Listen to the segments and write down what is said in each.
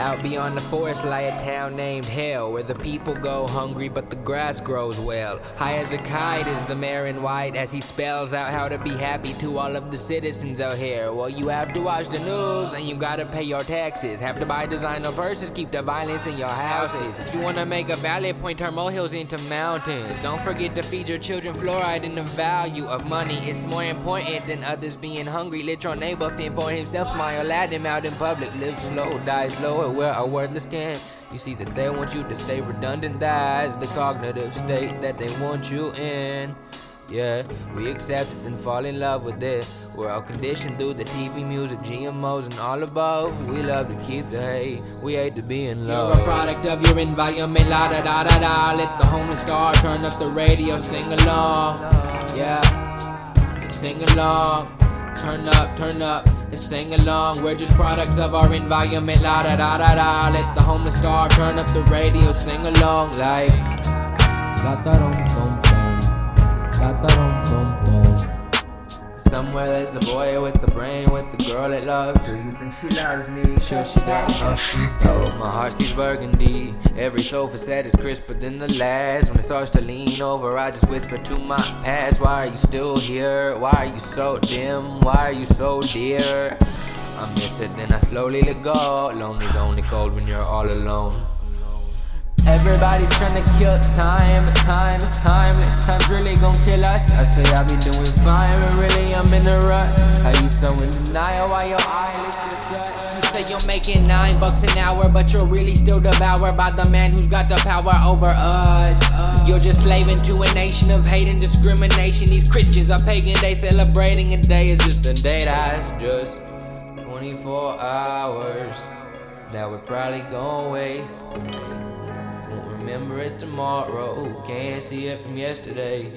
Out beyond the forest lie a town named Hell, where the people go hungry but the grass grows well. High as a kite is the mayor in white as he spells out how to be happy to all of the citizens out here. Well, you have to watch the news and you gotta pay your taxes. Have to buy designer purses, keep the violence in your houses. If you wanna make a valley, point her molehills into mountains. Don't forget to feed your children fluoride and the value of money. It's more important than others being hungry. Let your neighbor fend for himself, smile at him out in public. Live slow, die slow wear a wordless can. You see that they want you to stay redundant, that's the cognitive state that they want you in. Yeah, we accept it and fall in love with it. We're all conditioned through the TV, music, GMOs, and all above. We love to keep the hate, we hate to be in love. You're a product of your environment, la da da da da. Let the homeless star turn up the radio, sing along. Yeah, and sing along. Turn up, turn up and sing along. We're just products of our environment. La da da da da. Let the homeless star turn up the radio, sing along like. La da dum dum dum. La da dum dum. Somewhere there's a boy with a brain with a girl that loves. Do you think she loves me? Sure she does. Oh, she does. My heart sees burgundy. Every sofa set is crisper than the last. When it starts to lean over, I just whisper to my past. Why are you still here? Why are you so dim? Why are you so dear? I miss it, then I slowly let go. Lonely's only cold when you're all alone. Everybody's trying to kill time, but time is timeless. Time's really gonna kill us. I say I'll be doing fine, but really I'm in a rut. Are you so in denial while your eyelids still shut? You say you're making nine bucks an hour, but you're really still devoured by the man who's got the power over us. You're just slaving to a nation of hate and discrimination. These Christians are pagan, they celebrating a day. It's just a day that's just 24 hours that we're probably gonna waste. Won't remember it tomorrow. Can't see it from yesterday.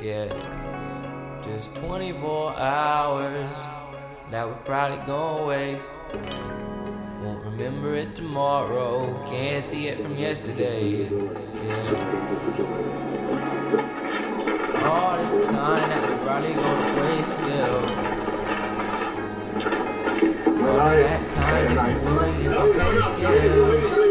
Yeah. Just 24 hours that we're probably gonna waste. Won't remember it tomorrow. Can't see it from yesterday. Yeah. All this time that we're probably gonna waste still. All that time in my pay scales.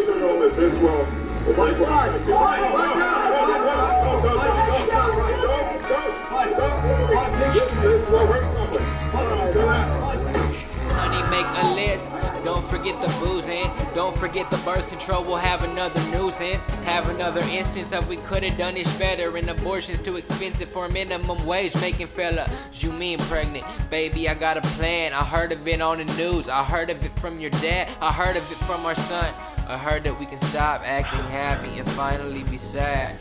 Honey, make a list. Don't forget the boozing. Don't forget the birth control. We'll have another nuisance. Have another instance of we could have done this better. And abortion's too expensive for minimum wage. Making fella, you mean pregnant? Baby, I got a plan. I heard of it on the news. I heard of it from your dad. I heard of it from our son. I heard that we can stop acting happy and finally be sad.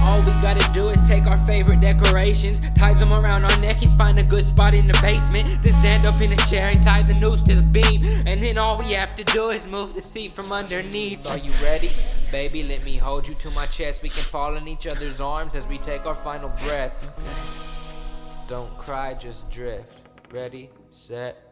All we gotta do is take our favorite decorations, tie them around our neck, and find a good spot in the basement. Then stand up in a chair and tie the noose to the beam. And then all we have to do is move the seat from underneath. Are you ready? Baby, let me hold you to my chest. We can fall in each other's arms as we take our final breath. Don't cry, just drift. Ready, set.